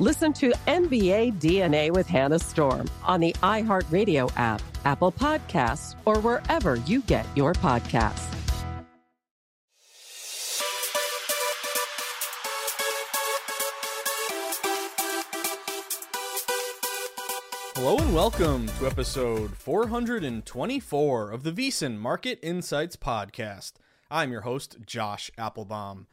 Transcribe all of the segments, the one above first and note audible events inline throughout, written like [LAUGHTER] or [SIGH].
Listen to NBA DNA with Hannah Storm on the iHeartRadio app, Apple Podcasts, or wherever you get your podcasts. Hello and welcome to episode 424 of the VSiN Market Insights Podcast. I'm your host, Josh Appelbaum.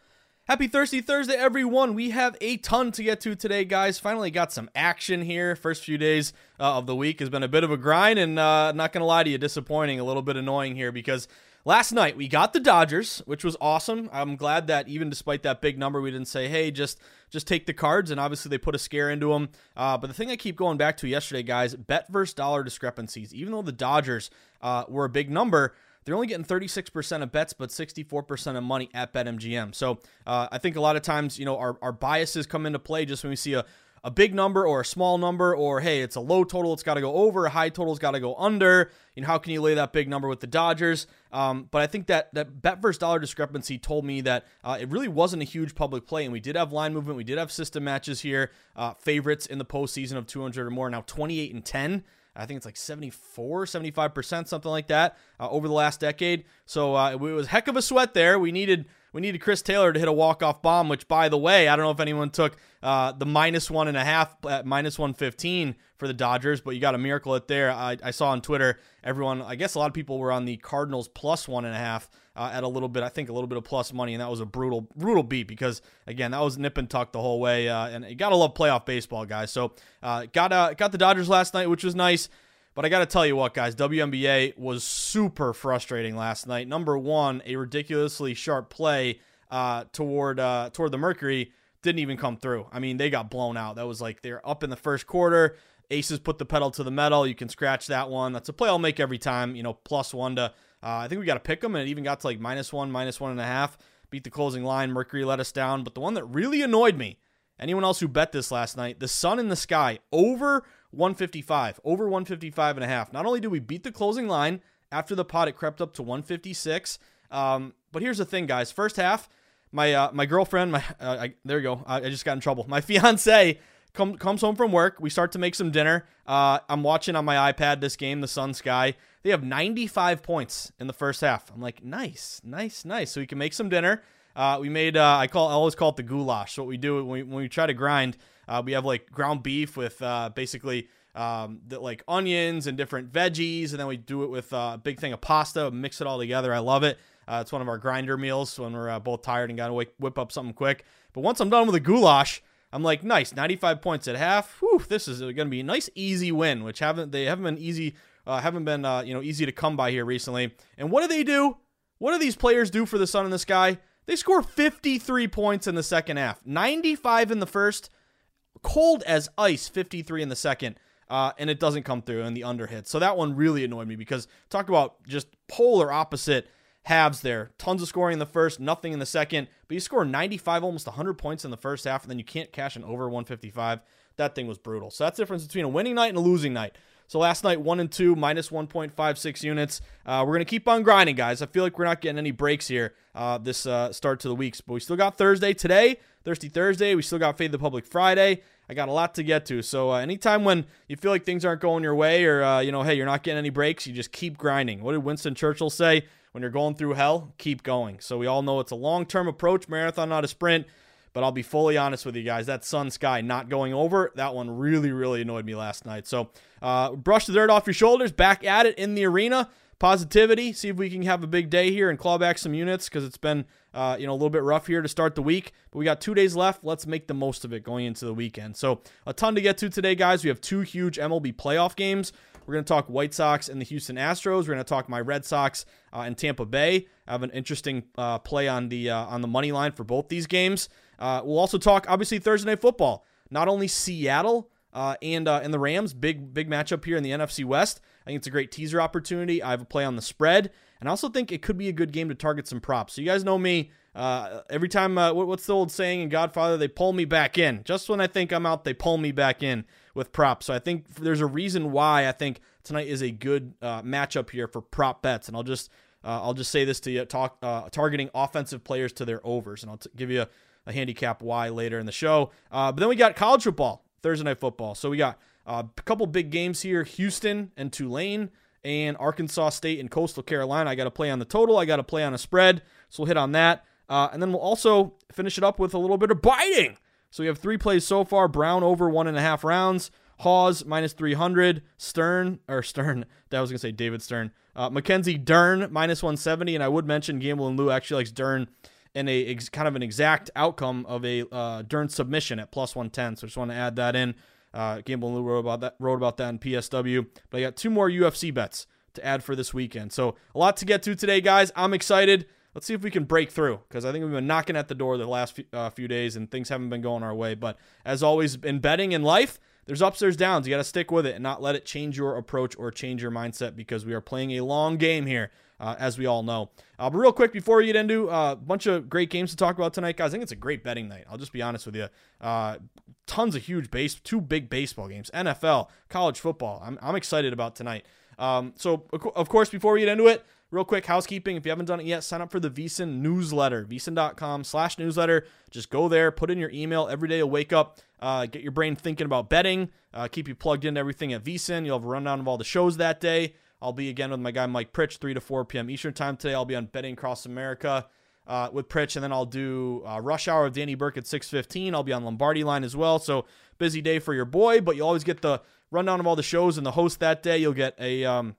Happy Thirsty Thursday, everyone. We have a ton to get to today, guys. Finally got some action here. First few days uh, of the week has been a bit of a grind, and uh, not going to lie to you, disappointing, a little bit annoying here because last night we got the Dodgers, which was awesome. I'm glad that even despite that big number, we didn't say, hey, just just take the cards, and obviously they put a scare into them. Uh, but the thing I keep going back to yesterday, guys, bet versus dollar discrepancies. Even though the Dodgers uh, were a big number, they're only getting 36% of bets, but 64% of money at BetMGM. So uh, I think a lot of times, you know, our, our biases come into play just when we see a, a big number or a small number, or hey, it's a low total, it's got to go over, a high total, it's got to go under. You know, how can you lay that big number with the Dodgers? Um, but I think that that bet versus dollar discrepancy told me that uh, it really wasn't a huge public play, and we did have line movement, we did have system matches here, uh, favorites in the postseason of 200 or more, now 28 and 10. I think it's like 74, 75%, something like that uh, over the last decade. So uh, it was heck of a sweat there. We needed we needed Chris Taylor to hit a walk-off bomb, which, by the way, I don't know if anyone took uh, the minus one and a half at minus 115 for the Dodgers, but you got a miracle it there. I, I, saw on Twitter, everyone, I guess a lot of people were on the Cardinals plus one and a half uh, at a little bit, I think a little bit of plus money, and that was a brutal, brutal beat because, again, that was nip and tuck the whole way, uh, and you got to love playoff baseball, guys. So uh, got, uh, got the Dodgers last night, which was nice. But I got to tell you what, guys, WNBA was super frustrating last night. Number one, a ridiculously sharp play uh, toward uh, toward the Mercury didn't even come through. I mean, they got blown out. That was like they're up in the first quarter. Aces put the pedal to the metal. You can scratch that one. That's a play I'll make every time. You know, plus one to. Uh, I think we got to pick them, and it even got to like minus one, minus one and a half. Beat the closing line. Mercury let us down. But the one that really annoyed me, anyone else who bet this last night, the sun in the sky over 155, over 155 and a half. Not only do we beat the closing line after the pot, it crept up to 156. Um, but here's the thing, guys. First half, my uh, my girlfriend, my uh, I, there you go. I, I, just got in trouble. My [LAUGHS] fiance come, comes home from work. We start to make some dinner. Uh, I'm watching on my iPad this game, the Sun Sky. They have 95 points in the first half. I'm like, nice, nice, nice. So we can make some dinner. Uh, we made uh, I call I always call it the goulash. So what we do when we, when we try to grind uh, we have like ground beef with uh, basically um, the, like onions and different veggies, and then we do it with uh, a big thing of pasta, mix it all together. I love it. Uh, it's one of our grinder meals when we're uh, both tired and got to whip up something quick. But once I'm done with the goulash, I'm like, nice, 95 points at half. Whew, this is going to be a nice, easy win, which haven't they haven't been easy, uh, haven't been you know easy to come by here recently. And what do they do? What do these players do for the sun in the sky? They score 53 points in the second half, 95 in the first, cold as ice, 53 in the second. Uh, and it doesn't come through in the under hit. So that one really annoyed me because talk about just polar opposite halves there. Tons of scoring in the first, nothing in the second. But you score 95, almost 100 points in the first half, and then you can't cash an over 155. That thing was brutal. So that's the difference between a winning night and a losing night. So last night, one and two, minus 1.56 units. Uh, we're going to keep on grinding, guys. I feel like we're not getting any breaks here uh, this uh, start to the weeks, but we still got Thursday today, Thirsty Thursday. We still got Fade the Public Friday. I got a lot to get to. So uh, anytime when you feel like things aren't going your way or, uh, you know, hey, you're not getting any breaks, you just keep grinding. What did Winston Churchill say? When you're going through hell, keep going. So we all know it's a long term approach, marathon, not a sprint. But I'll be fully honest with you guys. That sun sky not going over, that one really, really annoyed me last night. So uh, brush the dirt off your shoulders, back at it in the arena. Positivity. See if we can have a big day here and claw back some units because it's been uh, you know a little bit rough here to start the week. But we got two days left. Let's make the most of it going into the weekend. So a ton to get to today, guys. We have two huge MLB playoff games. We're going to talk White Sox and the Houston Astros. We're going to talk my Red Sox uh, and Tampa Bay. I have an interesting uh, play on the uh, on the money line for both these games. Uh, we'll also talk obviously Thursday night football. Not only Seattle uh, and uh, and the Rams, big big matchup here in the NFC West. I think it's a great teaser opportunity. I have a play on the spread, and I also think it could be a good game to target some props. So you guys know me. Uh, every time, uh, what's the old saying in Godfather? They pull me back in. Just when I think I'm out, they pull me back in with props. So I think there's a reason why I think tonight is a good uh, matchup here for prop bets. And I'll just uh, I'll just say this to you: talk uh, targeting offensive players to their overs, and I'll t- give you a, a, handicap why later in the show. Uh, but then we got college football, Thursday night football. So we got a couple big games here: Houston and Tulane, and Arkansas State and Coastal Carolina. I got to play on the total. I got to play on a spread. So we'll hit on that, uh, and then we'll also finish it up with a little bit of biting. So we have three plays so far: Brown over one and a half rounds. Hawes minus 300, Stern or Stern. [LAUGHS] That was gonna say David Stern. Uh, Mackenzie Dern minus 170, and I would mention Gamble and Lou actually likes Dern in a ex, kind of an exact outcome of a uh, Dern submission at plus 110. So I just want to add that in. Uh, Gamble and Lou wrote about that wrote about that in PSW. But I got two more UFC bets to add for this weekend. So a lot to get to today, guys. I'm excited. Let's see if we can break through because I think we've been knocking at the door the last few, uh, few days and things haven't been going our way. But as always, in betting in life, there's ups, there's downs. You got to stick with it and not let it change your approach or change your mindset because we are playing a long game here, uh, as we all know. Uh, but real quick, before we get into uh, a bunch of great games to talk about tonight, guys, I think it's a great betting night. I'll just be honest with you. Uh, tons of huge base, two big baseball games, NFL, college football. I'm, I'm excited about tonight. Um, so, of course, before we get into it, real quick housekeeping if you haven't done it yet sign up for the VSiN newsletter vsin.com slash newsletter just go there put in your email every day you'll wake up uh, get your brain thinking about betting uh, keep you plugged into everything at VSiN you'll have a rundown of all the shows that day i'll be again with my guy mike pritch 3 to 4 p.m eastern time today i'll be on betting across america uh, with Pritch, and then I'll do uh, Rush Hour with Danny Burke at 6:15. I'll be on Lombardi line as well. So busy day for your boy, but you always get the rundown of all the shows and the host that day. You'll get a um,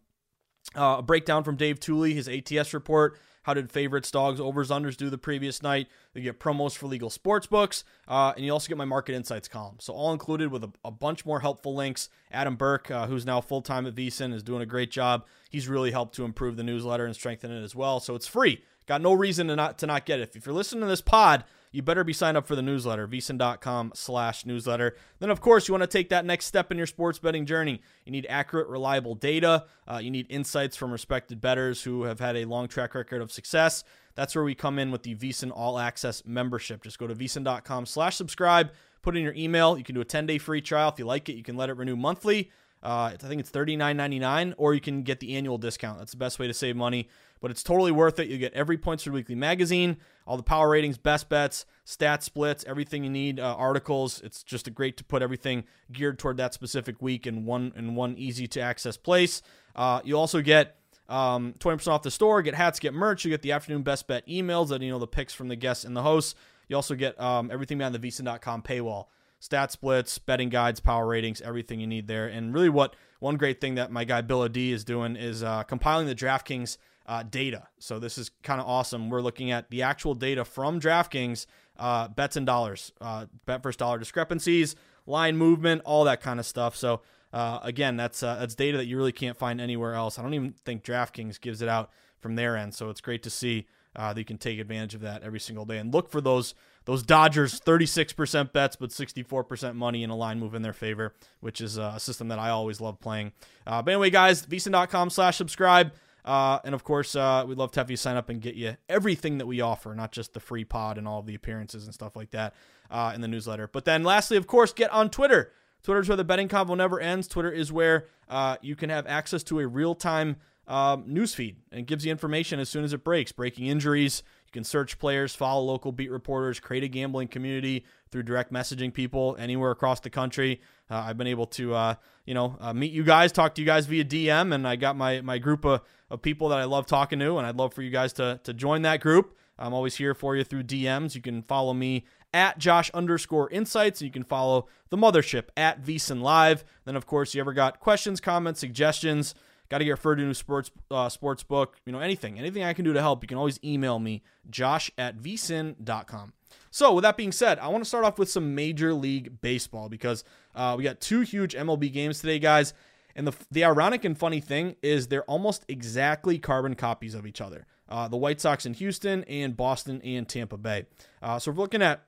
uh, a breakdown from Dave Tuley, his ATS report. How did favorites, dogs, overs, unders do the previous night? You get promos for legal sports books, uh, and you also get my market insights column. So all included with a, a bunch more helpful links. Adam Burke, uh, who's now full time at VSiN, is doing a great job. He's really helped to improve the newsletter and strengthen it as well. So it's free. Got no reason to not to not get it. If you're listening to this pod, you better be signed up for the newsletter, vsin.com slash newsletter. Then, of course, you want to take that next step in your sports betting journey. You need accurate, reliable data. Uh, you need insights from respected bettors who have had a long track record of success. That's where we come in with the VSiN All Access membership. Just go to vsin.com slash subscribe, put in your email. You can do a 10-day free trial. If you like it, you can let it renew monthly. Uh, I think it's $39.99, or you can get the annual discount. That's the best way to save money but it's totally worth it. You get every Point Spread Weekly magazine, all the power ratings, best bets, stat splits, everything you need, uh, articles. It's just a great to put everything geared toward that specific week in one in one easy to access place. Uh, you also get um, 20% off the store, get hats, get merch. You get the afternoon best bet emails that you know the picks from the guests and the hosts. You also get um, everything behind the vsin.com paywall. Stat splits, betting guides, power ratings, everything you need there. And really, what one great thing that my guy Bill D is doing is uh, compiling the DraftKings uh, data. So this is kind of awesome. We're looking at the actual data from DraftKings, uh, bets and dollars, uh, bet versus dollar discrepancies, line movement, all that kind of stuff. So uh, again, that's uh, that's data that you really can't find anywhere else. I don't even think DraftKings gives it out from their end. So it's great to see uh, that you can take advantage of that every single day and look for those those Dodgers 36% bets but 64% money in a line move in their favor, which is a system that I always love playing. Uh, but anyway, guys, vsin.com slash subscribe. Uh, and of course, uh, we'd love to have you sign up and get you everything that we offer, not just the free pod and all the appearances and stuff like that uh, in the newsletter. But then lastly, of course, get on Twitter. Twitter is where the betting convo never ends. Twitter is where uh, you can have access to a real time um, newsfeed and gives you information as soon as it breaks. Breaking injuries. You can search players, follow local beat reporters, create a gambling community through direct messaging people anywhere across the country. Uh, I've been able to, uh, you know, uh, meet you guys, talk to you guys via DM, and I got my my group of, of people that I love talking to, and I'd love for you guys to to join that group. I'm always here for you through DMs. You can follow me at Josh underscore insights. You can follow the mothership at VSiN Live. Then, of course, you ever got questions, comments, suggestions, got to get referred to a sports uh, sports book, you know, anything, anything I can do to help, you can always email me, josh at vsin.com. So, with that being said, I want to start off with some Major League Baseball because uh, we got two huge MLB games today, guys. And the, the ironic and funny thing is they're almost exactly carbon copies of each other. Uh, the White Sox in Houston and Boston and Tampa Bay. Uh, so, we're looking at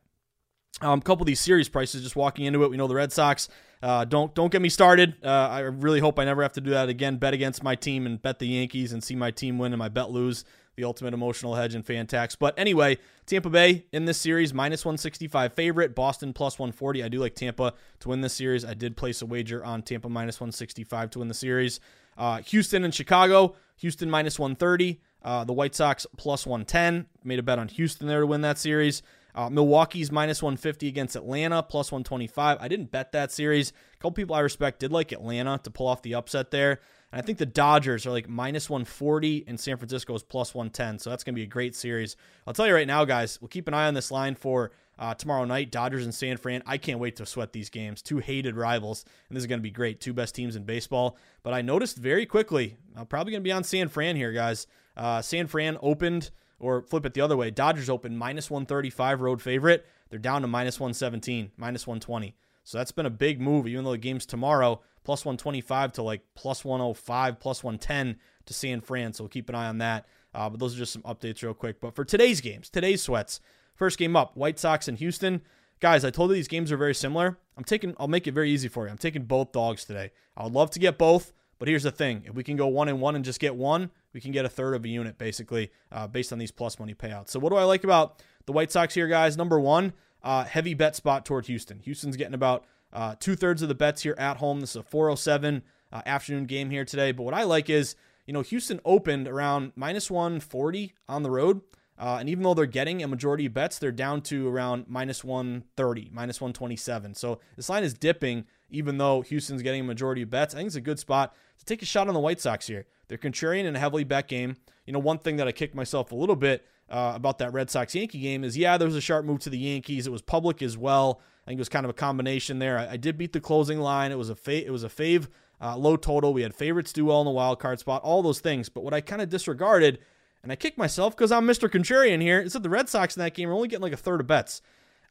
um, a couple of these series prices, just walking into it, we know the Red Sox. Uh, don't don't get me started. Uh, I really hope I never have to do that again. Bet against my team and bet the Yankees and see my team win and my bet lose. The ultimate emotional hedge and fan tax. But anyway, Tampa Bay in this series minus 165 favorite. Boston plus 140. I do like Tampa to win this series. I did place a wager on Tampa minus 165 to win the series. Uh, Houston and Chicago. Houston minus 130. Uh, the White Sox plus 110. Made a bet on Houston there to win that series. Uh, Milwaukee's minus 150 against Atlanta, plus 125. I didn't bet that series. A couple people I respect did like Atlanta to pull off the upset there. And I think the Dodgers are like minus 140 and San Francisco is plus 110. So that's going to be a great series. I'll tell you right now, guys, we'll keep an eye on this line for uh, tomorrow night, Dodgers and San Fran. I can't wait to sweat these games. Two hated rivals, and this is going to be great. Two best teams in baseball. But I noticed very quickly, I'm probably going to be on San Fran here, guys. Uh, San Fran opened or flip it the other way. Dodgers open minus 135 road favorite. They're down to minus 117, minus 120. So that's been a big move, even though the game's tomorrow, plus 125 to like plus 105, plus 110 to San Fran. So we'll keep an eye on that. Uh, but those are just some updates real quick. But for today's games, today's sweats, first game up, White Sox and Houston. Guys, I told you these games are very similar. I'm taking, I'll make it very easy for you. I'm taking both dogs today. I would love to get both. But here's the thing: if we can go one and one and just get one, we can get a third of a unit basically uh, based on these plus money payouts. So what do I like about the White Sox here, guys? Number one, uh, heavy bet spot toward Houston. Houston's getting about uh, two thirds of the bets here at home. This is a 407 uh, afternoon game here today. But what I like is, you know, Houston opened around minus 140 on the road. Uh, and even though they're getting a majority of bets, they're down to around minus 130, minus 127. So this line is dipping, even though Houston's getting a majority of bets. I think it's a good spot to take a shot on the White Sox here. They're contrarian in a heavily bet game. You know, one thing that I kicked myself a little bit uh, about that Red Sox Yankee game is, yeah, there was a sharp move to the Yankees. It was public as well. I think it was kind of a combination there. I, I did beat the closing line. It was a fa- it was a fave uh, low total. We had favorites do well in the wild card spot. All those things. But what I kind of disregarded, and I kicked myself because I'm Mr. Contrarian here, is that the Red Sox in that game are only getting like a third of bets.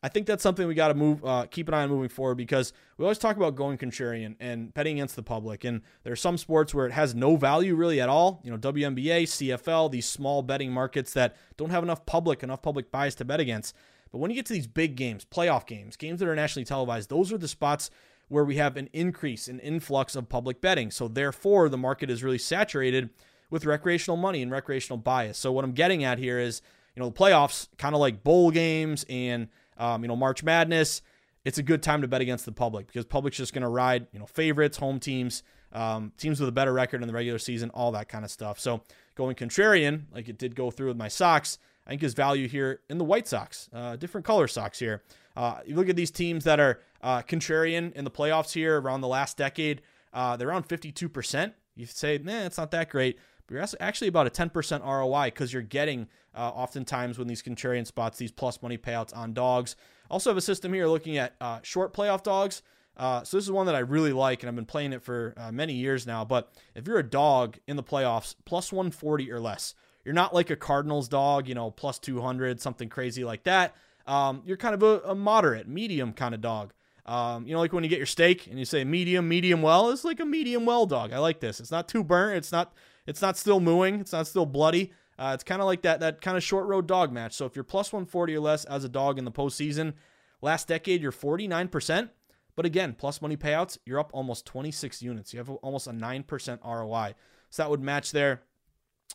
I think that's something we got to move, uh, keep an eye on moving forward because we always talk about going contrarian and betting against the public. And there are some sports where it has no value really at all. You know, WNBA, CFL, these small betting markets that don't have enough public, enough public bias to bet against. But when you get to these big games, playoff games, games that are nationally televised, those are the spots where we have an increase, an influx of public betting. So therefore, the market is really saturated with recreational money and recreational bias. So what I'm getting at here is, you know, the playoffs, kind of like bowl games and um, you know, March Madness, it's a good time to bet against the public because public's just going to ride, you know, favorites, home teams, um, teams with a better record in the regular season, all that kind of stuff. So going contrarian, like it did go through with my socks, I think is value here in the White Sox, uh, different color socks here. Uh, you look at these teams that are uh, contrarian in the playoffs here around the last decade, uh, they're around 52%. You say, nah, it's not that great. You're actually about a 10% ROI because you're getting uh, oftentimes when these contrarian spots, these plus money payouts on dogs. Also have a system here looking at uh, short playoff dogs. Uh, so this is one that I really like, and I've been playing it for uh, many years now. But if you're a dog in the playoffs, plus 140 or less, you're not like a Cardinals dog, you know, plus 200, something crazy like that. Um, you're kind of a, a, moderate, medium kind of dog. Um, you know, like when you get your steak and you say medium, medium well, it's like a medium well dog. I like this. It's not too burnt. It's not. It's not still mooing. It's not still bloody. Uh, it's kind of like that that kind of short road dog match. So if you're plus 140 or less as a dog in the postseason, last decade you're 49%. But again, plus money payouts, you're up almost 26 units. You have almost a 9% ROI. So that would match there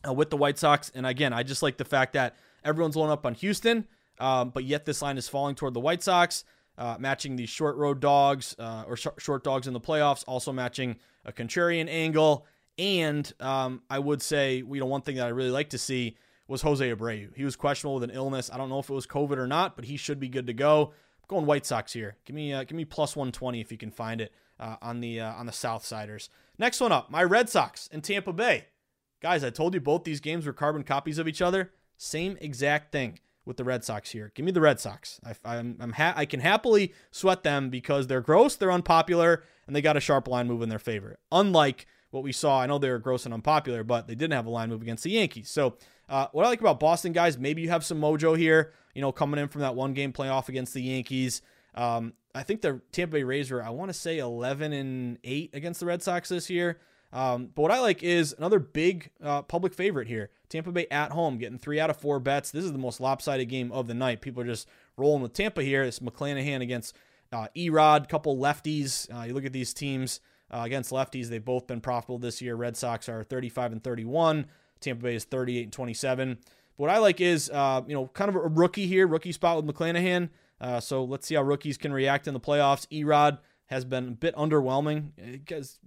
uh, with the White Sox. And again, I just like the fact that everyone's loading up on Houston, um, but yet this line is falling toward the White Sox, uh, matching the short road dogs uh, or sh- short dogs in the playoffs, also matching a contrarian angle. And um, I would say, you know, one thing that I really like to see was Jose Abreu. He was questionable with an illness. I don't know if it was COVID or not, but he should be good to go. I'm going White Sox here. Give me, uh, give me plus 120 if you can find it uh, on the uh, on the South Siders. Next one up, my Red Sox and Tampa Bay. Guys, I told you both these games were carbon copies of each other. Same exact thing with the Red Sox here. Give me the Red Sox. I, am I'm ha- I can happily sweat them because they're gross, they're unpopular, and they got a sharp line move in their favor. Unlike what we saw, I know they were gross and unpopular, but they didn't have a line move against the Yankees. So, uh, what I like about Boston guys, maybe you have some mojo here. You know, coming in from that one game playoff against the Yankees. Um, I think the Tampa Bay Rays were, I want to say, 11 and 8 against the Red Sox this year. Um, but what I like is another big uh, public favorite here. Tampa Bay at home, getting three out of four bets. This is the most lopsided game of the night. People are just rolling with Tampa here. It's McClanahan against uh, Erod, couple lefties. Uh, you look at these teams uh, against lefties; they've both been profitable this year. Red Sox are 35 and 31. Tampa Bay is 38 and 27. But what I like is, uh, you know, kind of a rookie here, rookie spot with McClanahan. Uh, so let's see how rookies can react in the playoffs. Erod has been a bit underwhelming because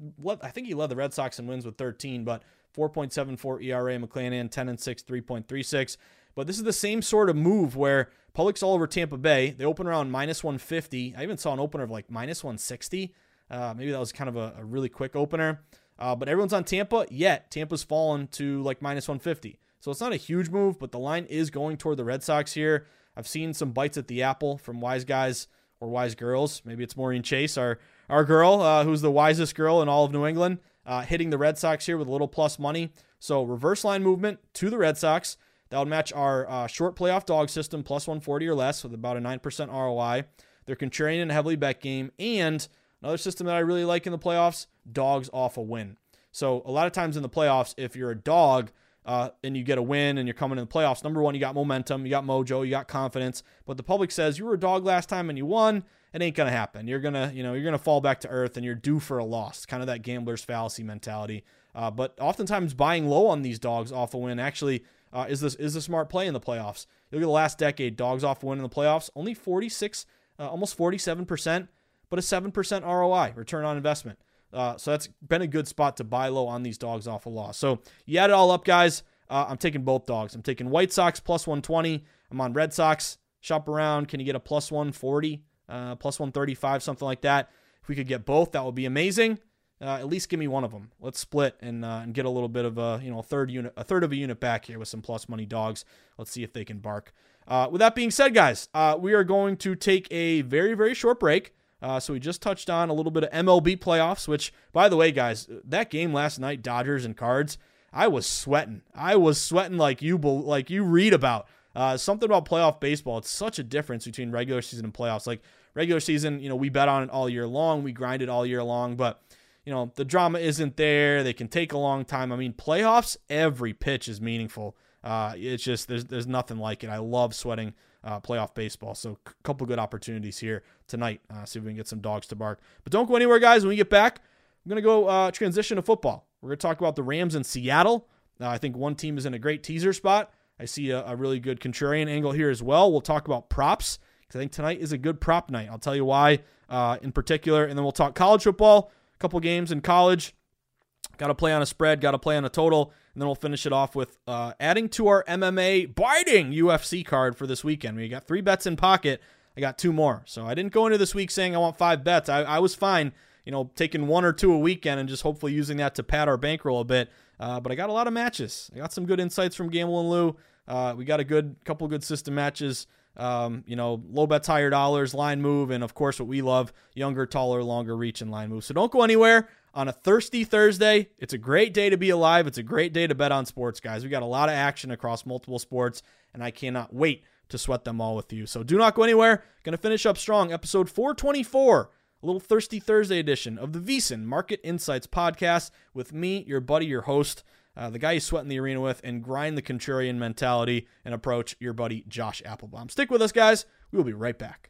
I think he led the Red Sox in wins with 13, but 4.74 ERA, McClanahan 10 and 6, 3.36. But this is the same sort of move where Public's all over Tampa Bay. They open around minus 150. I even saw an opener of like minus 160. Uh, maybe that was kind of a, a really quick opener. Uh, but everyone's on Tampa, yet Tampa's fallen to like minus 150. So it's not a huge move, but the line is going toward the Red Sox here. I've seen some bites at the apple from wise guys or wise girls. Maybe it's Maureen Chase, our our girl, uh, who's the wisest girl in all of New England, uh, hitting the Red Sox here with a little plus money. So reverse line movement to the Red Sox. That would match our uh, short playoff dog system, plus 140 or less, with about a 9% ROI. They're contrarian in a heavily bet game. And another system that I really like in the playoffs, dogs off a win. So a lot of times in the playoffs, if you're a dog, uh, and you get a win and you're coming in the playoffs. Number one, you got momentum, you got mojo, you got confidence. But the public says you were a dog last time and you won. It ain't gonna happen. You're gonna, you know, you're gonna fall back to earth and you're due for a loss. Kind of that gambler's fallacy mentality. Uh, but oftentimes buying low on these dogs off a win actually uh, is this is a smart play in the playoffs. You look at the last decade, dogs off a win in the playoffs, only 46, uh, almost 47 percent, but a seven percent ROI, return on investment. Uh, so that's been a good spot to buy low on these dogs off a loss. So you add it all up, guys. Uh, I'm taking both dogs. I'm taking White Sox plus 120. I'm on Red Sox. Shop around. Can you get a plus 140, uh, plus 135, something like that? If we could get both, that would be amazing. Uh, at least give me one of them. Let's split and uh, and get a little bit of a you know a third unit, a third of a unit back here with some plus money dogs. Let's see if they can bark. Uh, with that being said, guys, we are going to take a very very short break. Uh, so we just touched on a little bit of MLB playoffs, which, by the way, guys, that game last night, Dodgers and Cards, I was sweating. I was sweating like you like you read about. Uh, something about playoff baseball. It's such a difference between regular season and playoffs. Like regular season, you know, we bet on it all year long. We grind it all year long, but you know the drama isn't there. They can take a long time. I mean, playoffs, every pitch is meaningful. Uh, it's just there's there's nothing like it. I love sweating uh, playoff baseball. So a couple good opportunities here tonight. Uh, see if we can get some dogs to bark. But don't go anywhere, guys. When we get back, I'm gonna go uh, transition to football. We're gonna talk about the Rams in Seattle. I think one team is in a great teaser spot. I see a, a really good contrarian angle here as well. We'll talk about props because I think tonight is a good prop night. I'll tell you why uh, in particular, and then we'll talk college football. A couple games in college. Got to play on a spread. Got to play on a total. And then we'll finish it off with uh, adding to our MMA biting UFC card for this weekend. We got three bets in pocket. I got two more. So I didn't go into this week saying I want five bets. I, I was fine, you know, taking one or two a weekend and just hopefully using that to pad our bankroll a bit. Uh, but I got a lot of matches. I got some good insights from Gamble and Lou. Uh, we got a good couple good system matches Um, you know, low bets, higher dollars, line move, and of course, what we love younger, taller, longer reach and line move. So don't go anywhere on a thirsty Thursday. It's a great day to be alive. It's a great day to bet on sports, guys. We got a lot of action across multiple sports, and I cannot wait to sweat them all with you. So do not go anywhere. Going to finish up strong. Episode 424, a little thirsty Thursday edition of the VSiN Market Insights podcast with me, your buddy, your host, uh, the guy you sweat in the arena with, and grind the contrarian mentality and approach your buddy Josh Appelbaum. Stick with us, guys. We will be right back.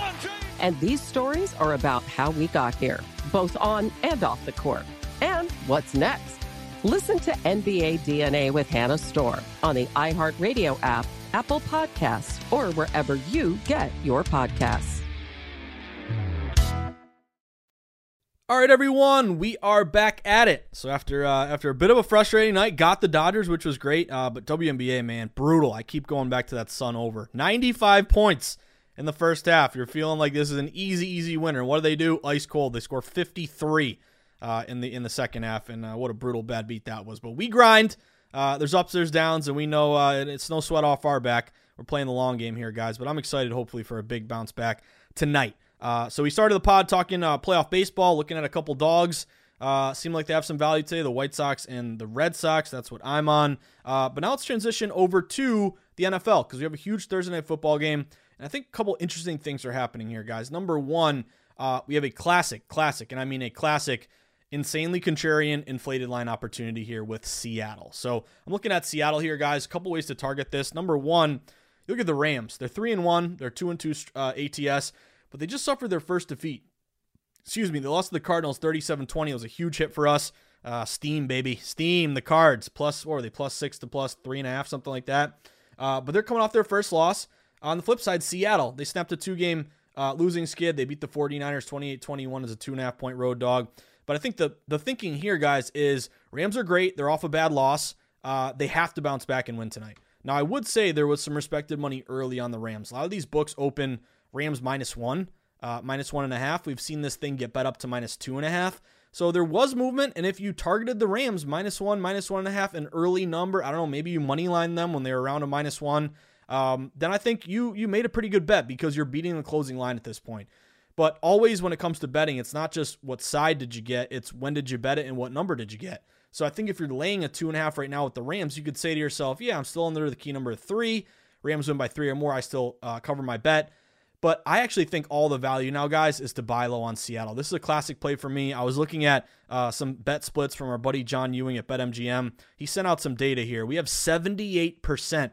And these stories are about how we got here, both on and off the court. And what's next? Listen to NBA DNA with Hannah Storm on the iHeartRadio app, Apple Podcasts, or wherever you get your podcasts. All right, everyone, we are back at it. So after uh, after a bit of a frustrating night, got the Dodgers, which was great. Uh, but WNBA, man, brutal. I keep going back to that Sun over 95 points in the first half. You're feeling like this is an easy, easy winner. What do they do? Ice cold. They score 53 uh, in the in the second half, and uh, what a brutal bad beat that was. But we grind. Uh, there's ups, there's downs, and we know uh, it's no sweat off our back. We're playing the long game here, guys. But I'm excited, hopefully, for a big bounce back tonight. Uh, so we started the pod talking uh, playoff baseball, looking at a couple dogs. Uh, seem like they have some value today. The White Sox and the Red Sox. That's what I'm on. Uh, but now let's transition over to the NFL because we have a huge Thursday night football game. And I think a couple interesting things are happening here, guys. Number one, uh, we have a classic, classic, and I mean a classic, insanely contrarian inflated line opportunity here with Seattle. So I'm looking at Seattle here, guys. A couple ways to target this. Number one, you look at the Rams. They're three and one. They're two and two uh, ATS but they just suffered their first defeat. Excuse me, they lost to the Cardinals 37 20. It was a huge hit for us. Uh, steam, baby. Steam, the cards. Plus, what are they? Plus six to plus three and a half, something like that. Uh, but they're coming off their first loss. On the flip side, Seattle, they snapped a two game uh, losing skid. They beat the 49ers 28 21 as a two and a half point road dog. But I think the, the thinking here, guys, is Rams are great. They're off a bad loss. Uh, they have to bounce back and win tonight. Now, I would say there was some respected money early on the Rams. A lot of these books open Rams minus one, uh, minus one and a half. We've seen this thing get bet up to minus two and a half. So there was movement, and if you targeted the Rams minus one, minus one and a half, an early number, I don't know, maybe you money line them when they were around a minus one, um, then I think you you made a pretty good bet because you're beating the closing line at this point. But always when it comes to betting, it's not just what side did you get, it's when did you bet it and what number did you get. So I think if you're laying a two and a half right now with the Rams, you could say to yourself, yeah, I'm still under the key number three. Rams win by three or more. I still uh, cover my bet. But I actually think all the value now, guys, is to buy low on Seattle. This is a classic play for me. I was looking at uh, some bet splits from our buddy John Ewing at BetMGM. He sent out some data here. We have 78%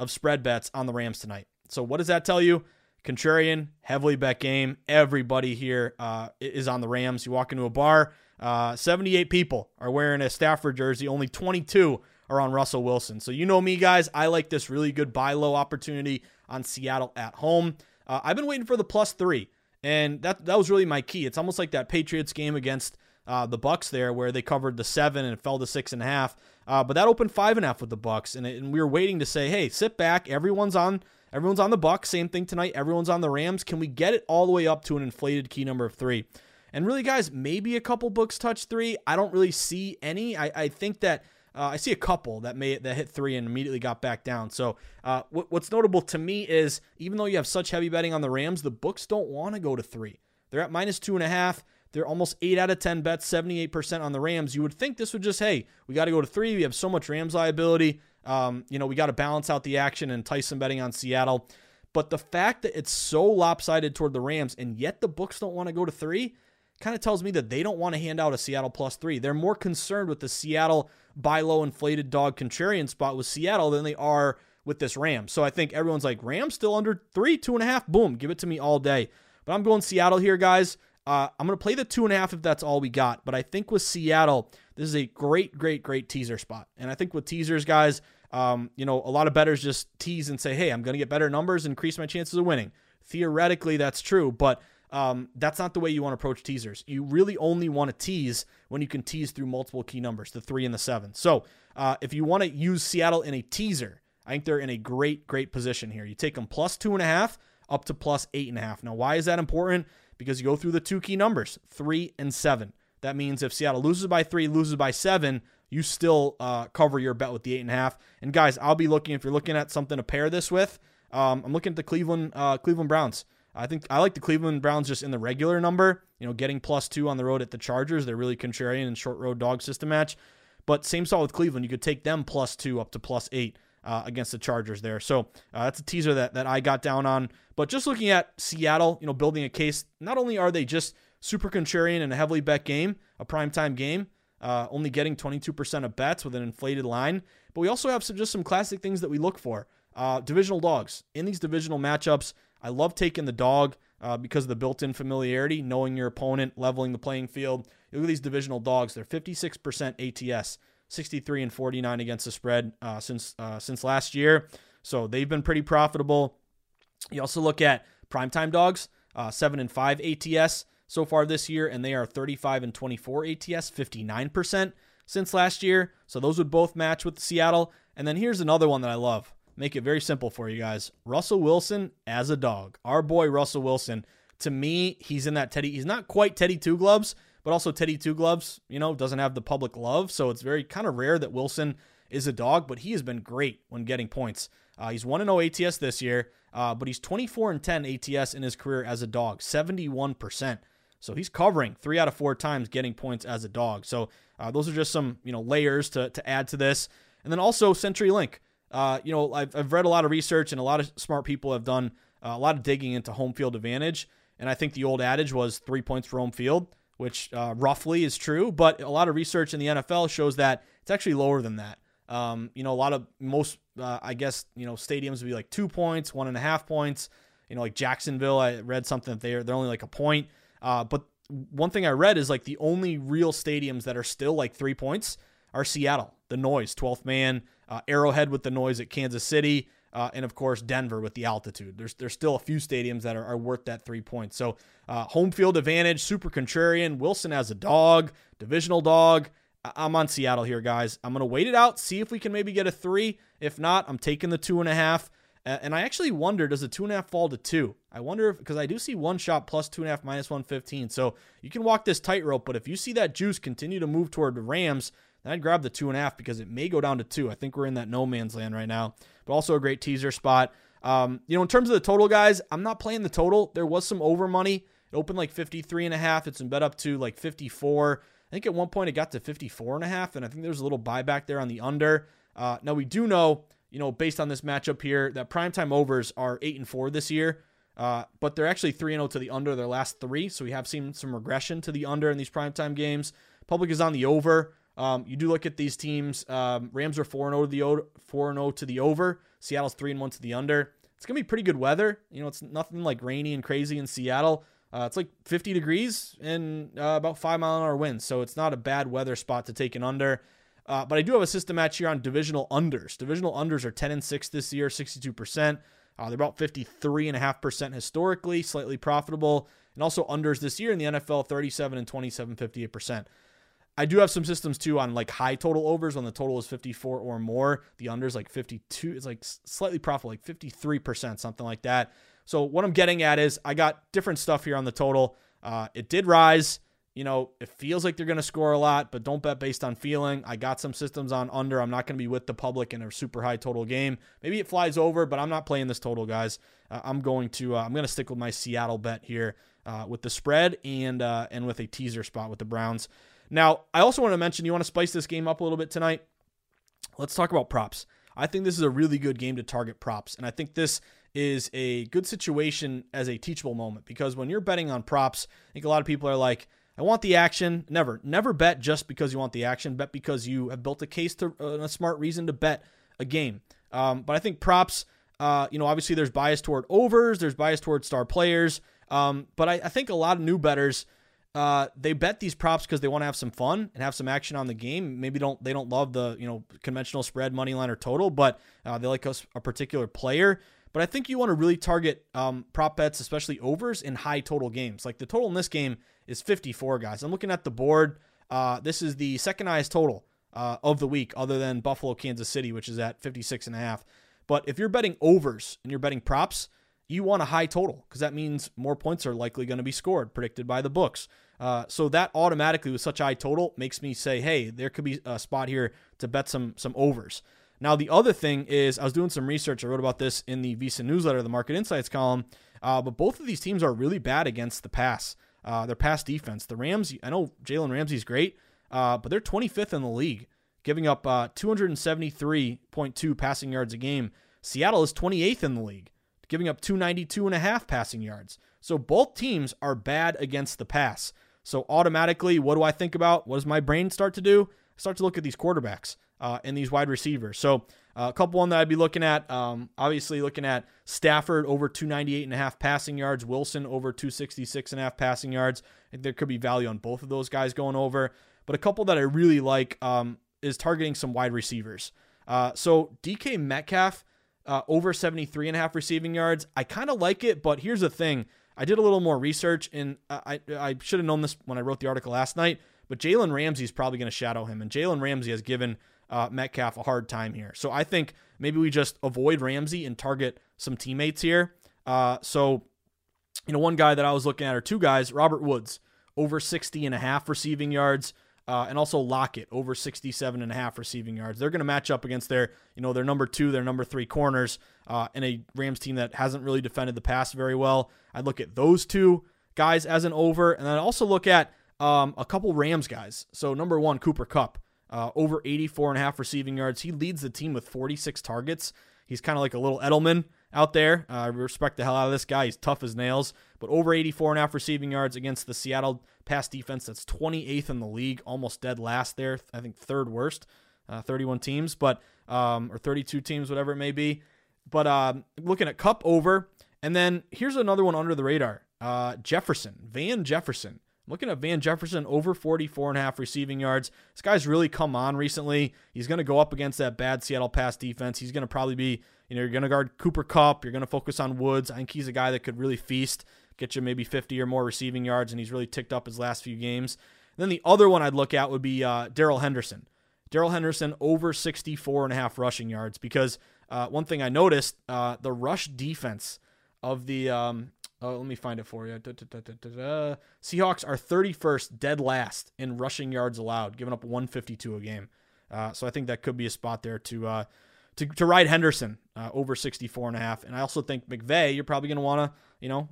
of spread bets on the Rams tonight. So what does that tell you? Contrarian, heavily bet game. Everybody here uh, is on the Rams. You walk into a bar, uh, 78 people are wearing a Stafford jersey. Only 22 are on Russell Wilson. So you know me, guys. I like this really good buy low opportunity on Seattle at home. Uh, I've been waiting for the plus three, and that that was really my key. It's almost like that Patriots game against uh, the Bucs there, where they covered the seven and fell to six and a half. Uh, but that opened five and a half with the Bucs, and, it, and we were waiting to say, hey, sit back. Everyone's on. Everyone's on the Bucs. Same thing tonight. Everyone's on the Rams. Can we get it all the way up to an inflated key number of three? And really, guys, maybe a couple books touch three. I don't really see any. I, I think that uh, I see a couple that may that hit three and immediately got back down. So uh, what, what's notable to me is even though you have such heavy betting on the Rams, the books don't want to go to three. They're at minus two and a half. They're almost eight out of ten bets, seventy eight percent on the Rams. You would think this would just hey, we got to go to three. We have so much Rams liability. Um, you know, we got to balance out the action and Tyson betting on Seattle. But the fact that it's so lopsided toward the Rams and yet the books don't want to go to three kind of tells me that they don't want to hand out a Seattle plus three. They're more concerned with the Seattle buy low inflated dog contrarian spot with Seattle than they are with this Rams. So I think everyone's like, Rams still under three, two and a half. Boom, give it to me all day. But I'm going Seattle here, guys. Uh, I'm going to play the two and a half if that's all we got. But I think with Seattle, this is a great, great, great teaser spot. And I think with teasers, guys, um, you know, a lot of bettors just tease and say, hey, I'm going to get better numbers, increase my chances of winning. Theoretically, that's true. But um, that's not the way you want to approach teasers. You really only want to tease when you can tease through multiple key numbers, the three and the seven. So uh, if you want to use Seattle in a teaser, I think they're in a great, great position here. You take them plus two and a half up to plus eight and a half. Now, why is that important? Because you go through the two key numbers, three and seven. That means if Seattle loses by three, loses by seven, you still uh, cover your bet with the eight and a half. And guys, I'll be looking if you're looking at something to pair this with. Um, I'm looking at the Cleveland uh, Cleveland Browns. I think I like the Cleveland Browns just in the regular number. You know, getting plus two on the road at the Chargers. They're really contrarian and short road dog system match. But same saw with Cleveland. You could take them plus two up to plus eight uh, against the Chargers there. So uh, that's a teaser that, that I got down on. But just looking at Seattle, you know, building a case, not only are they just super contrarian and a heavily bet game, a primetime game, uh, only getting 22% of bets with an inflated line, but we also have some, just some classic things that we look for. Uh, divisional dogs. In these divisional matchups, I love taking the dog uh, because of the built in familiarity, knowing your opponent, leveling the playing field. look at these divisional dogs. They're 56% ATS, 63 and 49 against the spread uh, since, uh, since last year. So they've been pretty profitable. You also look at primetime dogs, uh, 7 and 5 ATS so far this year, and they are 35 and 24 ATS, 59% since last year. So those would both match with Seattle. And then here's another one that I love make it very simple for you guys. Russell Wilson as a dog. Our boy Russell Wilson. To me, he's in that Teddy. He's not quite Teddy Two Gloves, but also Teddy Two Gloves, you know, doesn't have the public love. So it's very kind of rare that Wilson is a dog, but he has been great when getting points. Uh, he's 1 0 ATS this year, uh, but he's 24 and 10 ATS in his career as a dog, 71%. So he's covering three out of four times getting points as a dog. So uh, those are just some you know layers to, to add to this. And then also CenturyLink. Uh, you know, I've, I've read a lot of research and a lot of smart people have done uh, a lot of digging into home field advantage. And I think the old adage was three points for home field, which uh, roughly is true. But a lot of research in the NFL shows that it's actually lower than that. Um, you know, a lot of most, uh, I guess, you know, stadiums would be like two points, one and a half points. You know, like Jacksonville, I read something that they're they're only like a point. Uh, but one thing I read is like the only real stadiums that are still like three points are Seattle, the noise, 12th man, uh, Arrowhead with the noise at Kansas City, uh, and of course Denver with the altitude. There's there's still a few stadiums that are, are worth that three points. So uh, home field advantage, super contrarian. Wilson as a dog, divisional dog. I'm on Seattle here, guys. I'm gonna wait it out, see if we can maybe get a three. If not, I'm taking the two and a half. And I actually wonder, does the two and a half fall to two? I wonder if because I do see one shot plus two and a half minus one fifteen. So you can walk this tightrope, but if you see that juice continue to move toward the Rams, then I'd grab the two and a half because it may go down to two. I think we're in that no man's land right now, but also a great teaser spot. Um, you know, in terms of the total, guys, I'm not playing the total. There was some over money. It opened like 53 and a half. It's been bet up to like 54. I think at one point it got to 54 and a half, and I think there's a little buyback there on the under. Uh, now we do know, you know, based on this matchup here, that primetime overs are eight and four this year. Uh, but they're actually 3 and 0 to the under their last three. So we have seen some regression to the under in these primetime games. Public is on the over. Um, you do look at these teams. Um, Rams are four and zero to the and zero to the over. Seattle's three and one to the under. It's gonna be pretty good weather. You know, it's nothing like rainy and crazy in Seattle. Uh, it's like 50 degrees and uh, about five mile an hour winds, so it's not a bad weather spot to take an under. Uh, but I do have a system match here on divisional unders. Divisional unders are 10 and 6 this year, 62%. Uh, they're about 53.5% historically, slightly profitable. And also unders this year in the NFL, 37 and 27, 58%. I do have some systems too on like high total overs when the total is 54 or more. The unders like 52, it's like slightly profitable, like 53%, something like that. So what I'm getting at is I got different stuff here on the total. Uh, it did rise. You know, it feels like they're going to score a lot, but don't bet based on feeling. I got some systems on under. I'm not going to be with the public in a super high total game. Maybe it flies over, but I'm not playing this total, guys. Uh, I'm going to uh, I'm going to stick with my Seattle bet here uh, with the spread and uh, and with a teaser spot with the Browns. Now, I also want to mention you want to spice this game up a little bit tonight. Let's talk about props. I think this is a really good game to target props, and I think this is a good situation as a teachable moment because when you're betting on props, I think a lot of people are like, I want the action. Never, never bet just because you want the action. Bet because you have built a case to uh, a smart reason to bet a game. Um, but I think props, uh, you know, obviously there's bias toward overs, there's bias toward star players. Um, but I, I, think a lot of new betters uh, they bet these props because they want to have some fun and have some action on the game. Maybe don't they don't love the you know conventional spread, money line, or total, but uh, they like a, a, particular player. But I think you want to really target um, prop bets, especially overs in high total games. Like the total in this game is 54, guys. I'm looking at the board. Uh, this is the second highest total uh, of the week, other than Buffalo, Kansas City, which is at 56 and a half. But if you're betting overs and you're betting props, you want a high total because that means more points are likely going to be scored, predicted by the books. Uh, so that automatically, with such high total, makes me say, hey, there could be a spot here to bet some some overs. Now, the other thing is, I was doing some research. I wrote about this in the VSiN newsletter, the Market Insights column. Uh, but both of these teams are really bad against the pass. Uh, their pass defense. The Rams, I know Jalen Ramsey's great, uh, but they're 25th in the league, giving up uh, 273.2 passing yards a game. Seattle is 28th in the league giving up 292 and a half passing yards. So both teams are bad against the pass. So automatically, what do I think about? What does my brain start to do? I start to look at these quarterbacks uh, and these wide receivers. So uh, a couple one that I'd be looking at, um, obviously looking at Stafford over 298 and a half passing yards, Wilson over 266 and a half passing yards. I think there could be value on both of those guys going over. But a couple that I really like um, is targeting some wide receivers. Uh, so DK Metcalf uh, over 73 and a half receiving yards. I kind of like it, but here's the thing. I did a little more research, and I, I should have known this when I wrote the article last night, but Jalen Ramsey is probably going to shadow him, and Jalen Ramsey has given uh, Metcalf a hard time here. So I think maybe we just avoid Ramsey and target some teammates here. Uh, so, you know, one guy that I was looking at, or two guys, Robert Woods, over 60 and a half receiving yards uh, and also Lockett over 67 and a half receiving yards. They're going to match up against their, you know, their number two, their number three corners uh, in a Rams team that hasn't really defended the pass very well. I'd look at those two guys as an over, and then I also look at um, a couple Rams guys. So number one, Cooper Kupp, uh, over 84 and a half receiving yards. He leads the team with 46 targets. He's kind of like a little Edelman out there. I respect the hell out of this guy. He's tough as nails, but over 84 and a half receiving yards against the Seattle pass defense that's 28th in the league, almost dead last there. I think third worst, uh, 31 teams, but um, or 32 teams, whatever it may be. But um, looking at Kupp over, and then here's another one under the radar. Uh, Jefferson, Van Jefferson, looking at Van Jefferson over 44 and a half receiving yards. This guy's really come on recently. He's going to go up against that bad Seattle pass defense. He's going to probably be, you know, you're going to guard Cooper Kupp. You're going to focus on Woods. I think he's a guy that could really feast, get you maybe 50 or more receiving yards, and he's really ticked up his last few games. And then the other one I'd look at would be uh, Darrell Henderson. Darrell Henderson over 64 and a half rushing yards because uh, one thing I noticed, uh, the rush defense of the um, Oh, let me find it for you. Da, da, da, Seahawks are 31st, dead last in rushing yards allowed, giving up 152 a game. Uh, so I think that could be a spot there to uh, to, to ride Henderson uh, over 64 and a half. And I also think McVay, you're probably going to want to, you know,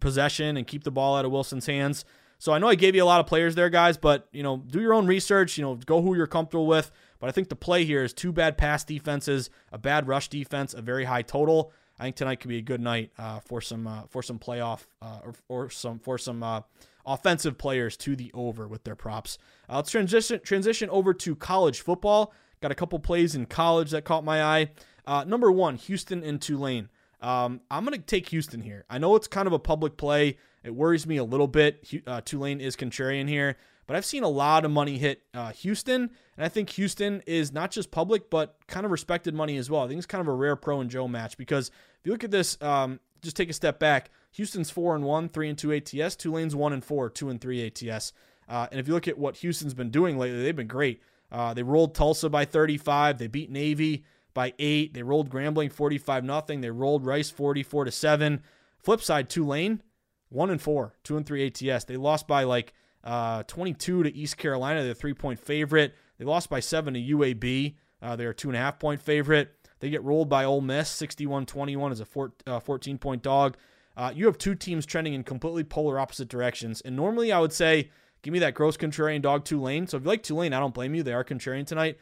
possession and keep the ball out of Wilson's hands. So I know I gave you a lot of players there, guys, but you know, do your own research. You know, go who you're comfortable with. But I think the play here is two bad pass defenses, a bad rush defense, a very high total. I think tonight could be a good night uh, for some uh, for some playoff uh, or, or some for some uh, offensive players to the over with their props. Uh, let's transition transition over to college football. Got a couple plays in college that caught my eye. Uh, number one, Houston and Tulane. Um, I'm going to take Houston here. I know it's kind of a public play. It worries me a little bit. Tulane is contrarian here. But I've seen a lot of money hit uh, Houston, and I think Houston is not just public, but kind of respected money as well. I think it's kind of a rare pro and Joe match because if you look at this, um, just take a step back. Houston's four and one, three and two ATS. Tulane's one and four, two and three ATS. Uh, and if you look at what Houston's been doing lately, they've been great. Uh, they rolled Tulsa by 35. They beat Navy by eight. They rolled Grambling 45 nothing. They rolled Rice 44 to seven. Flip side, Tulane one and four, two and three ATS. They lost by like uh, 22 to East Carolina. They're three point favorite. They lost by seven to UAB. Uh, they're two and a half point favorite. They get rolled by Ole Miss 61 21 as a four, uh, 14 point dog. Uh, you have two teams trending in completely polar opposite directions. And normally I would say, give me that gross contrarian dog Tulane. So if you like Tulane, I don't blame you. They are contrarian tonight.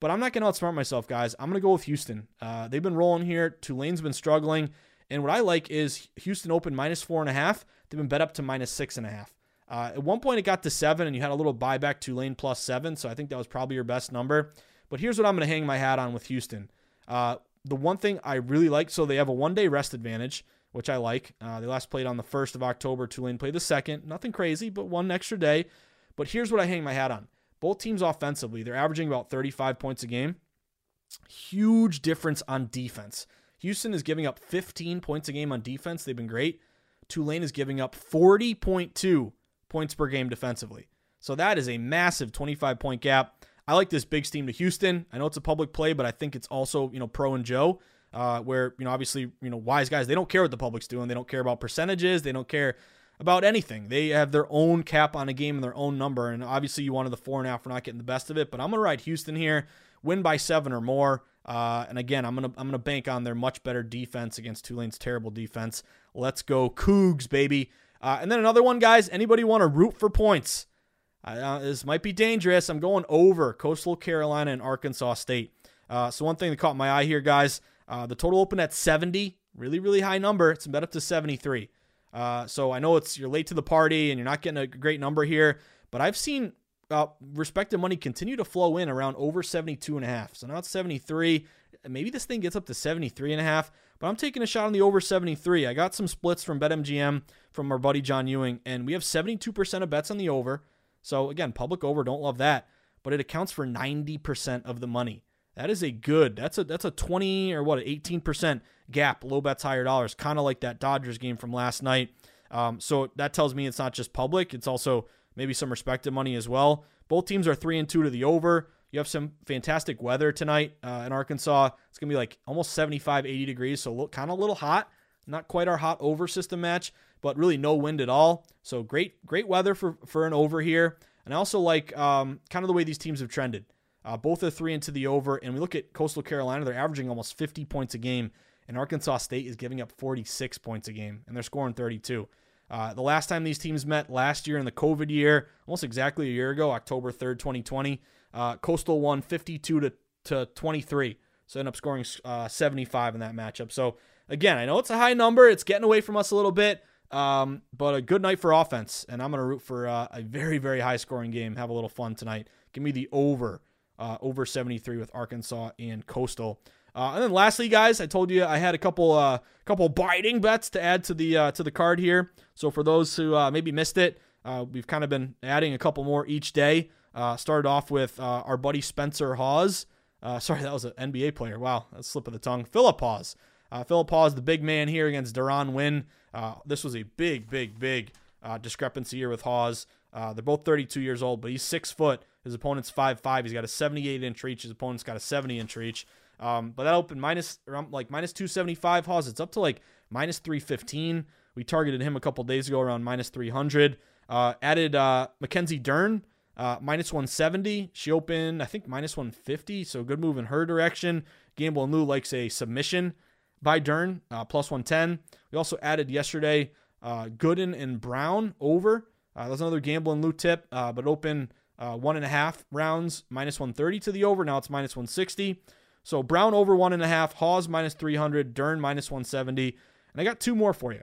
But I'm not going to outsmart myself, guys. I'm going to go with Houston. Uh, they've been rolling here. Tulane's been struggling. And what I like is Houston open minus four and a half. They've been bet up to minus six and a half. Uh, at one point, it got to seven, and you had a little buyback Tulane plus seven, so I think that was probably your best number. But here's what I'm going to hang my hat on with Houston. Uh, the one thing I really like, so they have a one day rest advantage, which I like. Uh, they last played on the 1st of October. Tulane played the 2nd. Nothing crazy, but one extra day. But here's what I hang my hat on. Both teams offensively, they're averaging about 35 points a game. Huge difference on defense. Houston is giving up 15 points a game on defense. They've been great. Tulane is giving up 40.2 points per game defensively. So that is a massive 25 point gap. I like this big steam to Houston. I know it's a public play, but I think it's also, you know, pro and Joe, uh, where, you know, obviously, you know, wise guys, they don't care what the public's doing. They don't care about percentages. They don't care about anything. They have their own cap on a game and their own number. And obviously, you wanted the four and a half. We're not getting the best of it, but I'm going to ride Houston here, win by seven or more. Uh, and again, I'm gonna I'm gonna bank on their much better defense against Tulane's terrible defense. Let's go Cougs, baby. Uh, and then another one, guys. Anybody want to root for points? Uh, this might be dangerous. I'm going over Coastal Carolina and Arkansas State. Uh, so one thing that caught my eye here, guys, uh, the total opened at 70, really, really high number. It's bet up to 73. Uh, so I know it's you're late to the party and you're not getting a great number here, but I've seen uh, respective money continue to flow in around over 72 and a half. So now it's 73. Maybe this thing gets up to 73 and a half. But I'm taking a shot on the over 73. I got some splits from BetMGM from our buddy John Ewing, and we have 72% of bets on the over. So again, public over, don't love that, but it accounts for 90% of the money. That is a good. That's a that's a 20 or what, 18% gap, low bets, higher dollars, kind of like that Dodgers game from last night. Um, so that tells me it's not just public; it's also maybe some respected money as well. Both teams are three and two to the over. You have some fantastic weather tonight uh, in Arkansas. It's to be like almost 75, 80 degrees, so kind of a little hot. Not quite our hot over system match, but really no wind at all. So great, great weather for, for an over here. And I also like um, kind of the way these teams have trended. Uh, both are three into the over. And we look at Coastal Carolina, they're averaging almost 50 points a game. And Arkansas State is giving up 46 points a game, and they're scoring 32. Uh, the last time these teams met last year in the COVID year, almost exactly a year ago, October 3rd, 2020, uh, Coastal won 52 to, to 23. So end up scoring uh, 75 in that matchup. So again, I know it's a high number. It's getting away from us a little bit, um, but a good night for offense. And I'm going to root for uh, a very, very high scoring game. Have a little fun tonight. Give me the over, uh, over 73 with Arkansas and Coastal. Uh, and then lastly, guys, I told you I had a couple uh, couple biting bets to add to the uh, to the card here. So for those who uh, maybe missed it, Uh, we've kind of been adding a couple more each day. Uh, started off with our buddy Spencer Hawes. [LAUGHS] Sorry, that was an NBA player. Wow, that's slip of the tongue. Philip Hawes. Philip Hawes, the big man here against Deron Winn. Uh, this was a big, big, big discrepancy here with Hawes. They're both 32 years old, but he's six foot. His opponent's five five. He's got a 78 inch reach. His opponent's got a 70 inch reach. Um, but that opened minus around like minus 275 Hawes. It's up to like minus 315. We targeted him a couple days ago around minus 300. Uh, added uh, Mackenzie Dern uh, minus 170. She opened I think minus 150. So good move in her direction. Gamble and Lou likes a submission by Dern uh, plus 110. We also added yesterday uh, Gooden and Brown over. Uh, that's another Gamble and Lou tip, uh, but open uh, one and a half rounds minus 130 to the over. Now it's minus 160. So Brown over one and a half, Hawes minus 300, Dern minus 170. And I got two more for you.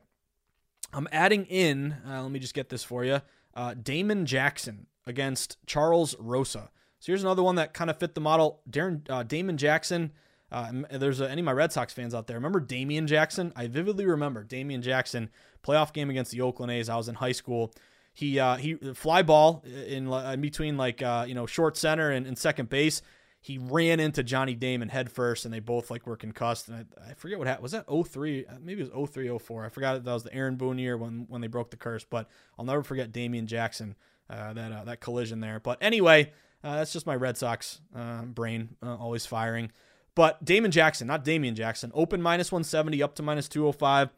I'm adding in, uh, let me just get this for you uh, Damon Jackson against Charles Rosa. So here's another one that kind of fit the model. Darren, uh, Damon Jackson. Uh, there's a, any of my Red Sox fans out there. Remember Damian Jackson? I vividly remember Damian Jackson playoff game against the Oakland A's. I was in high school. He uh, he fly ball in, in between like uh, you know short center and, and second base he ran into Johnny Damon head first, and they both like were concussed. And I, I forget what happened. Was that 03? Uh, maybe it was 03, 04. I forgot that was the Aaron Boone year when when they broke the curse. But I'll never forget Damian Jackson uh, that uh, that collision there. But anyway, uh, that's just my Red Sox uh, brain uh, always firing. But Damon Jackson, not Damian Jackson, open minus 170 up to minus 205.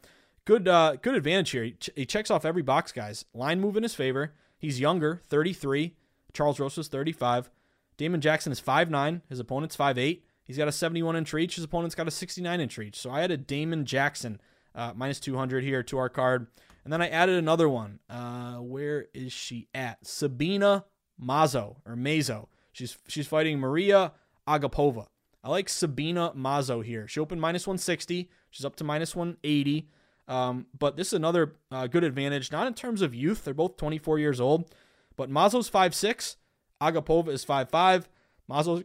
Good good advantage here. He, ch- he checks off every box, guys. Line move in his favor. He's younger, 33. Charles Rosa's 35. Damon Jackson is 5'9. His opponent's 5'8. He's got a 71 inch reach. His opponent's got a 69 inch reach. So I added Damon Jackson uh, minus 200 here to our card. And then I added another one. Uh, where is she at? Sabina Mazo or Mazo. She's she's fighting Maria Agapova. I like Sabina Mazo here. She opened minus 160. She's up to minus 180. Um, but this is another uh, good advantage, not in terms of youth. They're both 24 years old. But Mazo's 5'6. Agapova is 5'5. Mazo,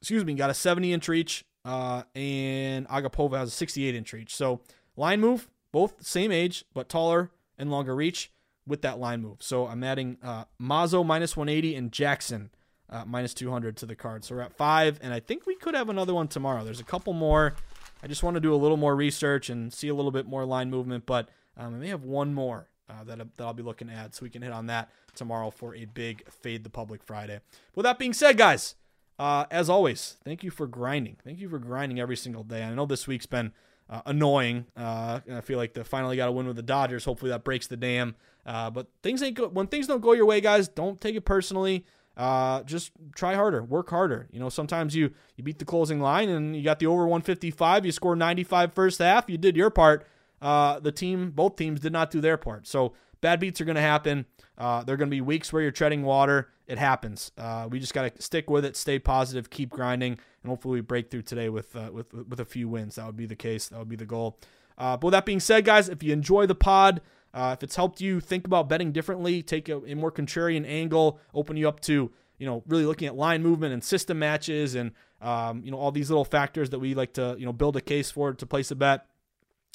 excuse me, got a 70 inch reach, uh, and Agapova has a 68 inch reach. So line move, both same age, but taller and longer reach with that line move. So I'm adding uh, Mazo minus 180 and Jackson uh, minus 200 to the card. So we're at five, and I think we could have another one tomorrow. There's a couple more. I just want to do a little more research and see a little bit more line movement, but um, I may have one more uh, that, that I'll be looking at, so we can hit on that tomorrow for a big Fade the Public Friday. With that being said, guys, uh, as always, thank you for grinding. Thank you for grinding every single day. I know this week's been uh, annoying. Uh, I feel like they finally got a win with the Dodgers. Hopefully that breaks the dam. Uh, but things ain't good. When things don't go your way, guys, don't take it personally. Uh, just try harder, work harder. You know, sometimes you you beat the closing line and you got the over 155. You score 95 first half. You did your part. Uh, the team, both teams, did not do their part. So bad beats are going to happen. Uh, there are going to be weeks where you're treading water. It happens. Uh, we just got to stick with it, stay positive, keep grinding, and hopefully we break through today with uh, with with a few wins. That would be the case. That would be the goal. Uh, but with that being said, guys, if you enjoy the pod, uh, if it's helped you think about betting differently, take a, a, more contrarian angle, open you up to you know really looking at line movement and system matches and um, you know all these little factors that we like to you know build a case for to place a bet.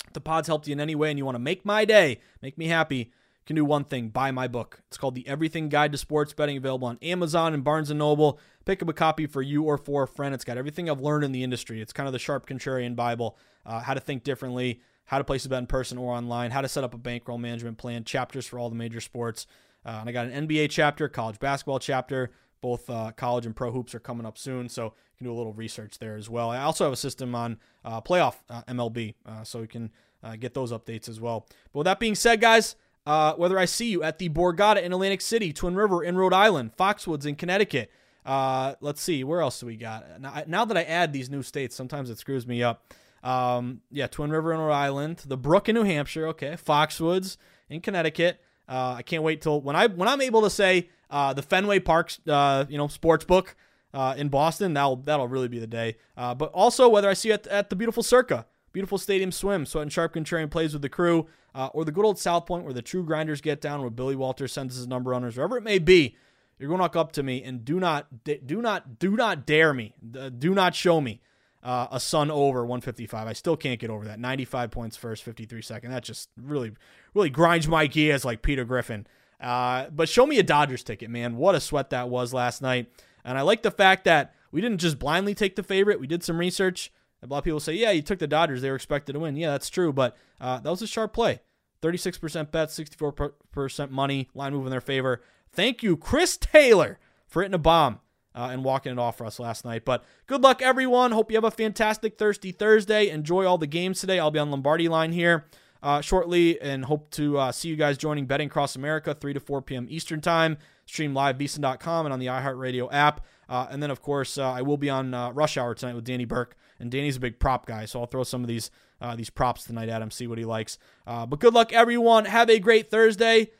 If the pod's helped you in any way and you want to make my day, make me happy can do one thing buy my book. It's called the everything guide to sports betting available on amazon and barnes & noble. Pick up a copy for you or for a friend. It's got everything i've learned in the industry. It's kind of the sharp contrarian bible uh, how to think differently how to place a bet in person or online how to set up a bankroll management plan chapters for all the major sports uh, and i got an nba chapter college basketball chapter both uh, college and pro hoops are coming up soon so you can do a little research there as well i also have a system on uh, playoff uh, mlb uh, so you can get those updates as well but with that being said guys uh, whether I see you at the Borgata in Atlantic City, Twin River in Rhode Island, Foxwoods in Connecticut. Uh, let's see, where else do we got? Now, now, that I add these new states, sometimes it screws me up. Um, yeah, Twin River in Rhode Island, the Brook in New Hampshire, okay, Foxwoods in Connecticut. Uh, I can't wait till when I when I'm able to say uh, the Fenway Parks, uh, you know, sports book uh, in Boston. That'll that'll really be the day. Uh, but also whether I see you at, at the beautiful Circa, beautiful stadium swim, Sweat and Sharp Contrarian plays with the crew uh, or the good old South Point where the true grinders get down, where Billy Walter sends his number runners, wherever it may be, you're going to walk up to me and do not, do not, do not dare me, do not show me uh, a Sun over 155. I still can't get over that. 95 points first, 53 second. That just really, really grinds my gears like Peter Griffin. Uh, but show me a Dodgers ticket, man. What a sweat that was last night. And I like the fact that we didn't just blindly take the favorite. We did some research. A lot of people say, yeah, you took the Dodgers. They were expected to win. Yeah, that's true. But uh, that was a sharp play. 36% bet, 64% money, line move in their favor. Thank you, Chris Taylor, for hitting a bomb uh, and walking it off for us last night. But good luck, everyone. Hope you have a fantastic Thirsty Thursday. Enjoy all the games today. I'll be on Lombardi line here uh, shortly and hope to uh, see you guys joining Betting Across America, 3 to 4 p.m. Eastern Time. Stream live, VSiN.com and on the iHeartRadio app. Uh, and then, of course, uh, I will be on uh, Rush Hour tonight with Danny Burke. And Danny's a big prop guy, so I'll throw some of these these props tonight at him, see what he likes. but good luck, everyone. Have a great Thursday.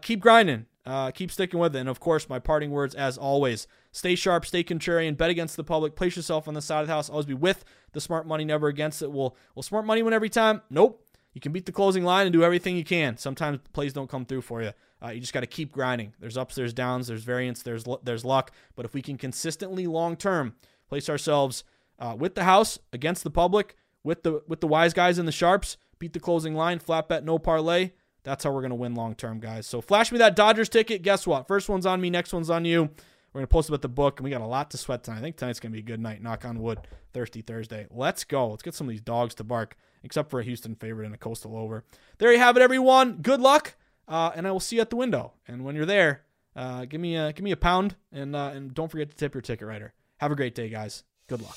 keep grinding. Keep sticking with it. And, of course, my parting words, as always, stay sharp, stay contrarian, bet against the public, place yourself on the side of the house. Always be with the smart money, never against it. Will, will smart money win every time? Nope. You can beat the closing line and do everything you can. Sometimes plays don't come through for you. Uh, you just got to keep grinding. There's ups, there's downs, there's variance, there's there's luck. But if we can consistently long term place ourselves uh, with the house against the public, with the with the wise guys and the sharps, beat the closing line, flat bet, no parlay. That's how we're gonna win long term, guys. So flash me that Dodgers ticket. Guess what? First one's on me, next one's on you. We're gonna post about the book, and we got a lot to sweat tonight. I think tonight's gonna be a good night. Knock on wood. Thirsty Thursday. Let's go. Let's get some of these dogs to bark, except for a Houston favorite and a coastal over. There you have it, everyone. Good luck, uh, and I will see you at the window. And when you're there, uh, give me a give me a pound, and uh, and don't forget to tip your ticket writer. Have a great day, guys. Good luck.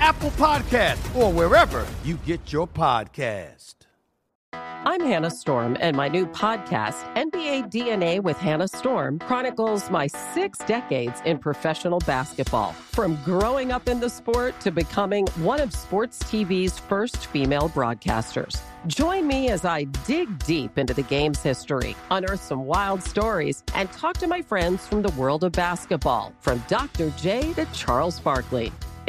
Apple Podcast, or wherever you get your podcast. I'm Hannah Storm, and my new podcast, NBA DNA with Hannah Storm, chronicles my six decades in professional basketball. From growing up in the sport to becoming one of sports TV's first female broadcasters. Join me as I dig deep into the game's history, unearth some wild stories, and talk to my friends from the world of basketball, from Dr. J to Charles Barkley.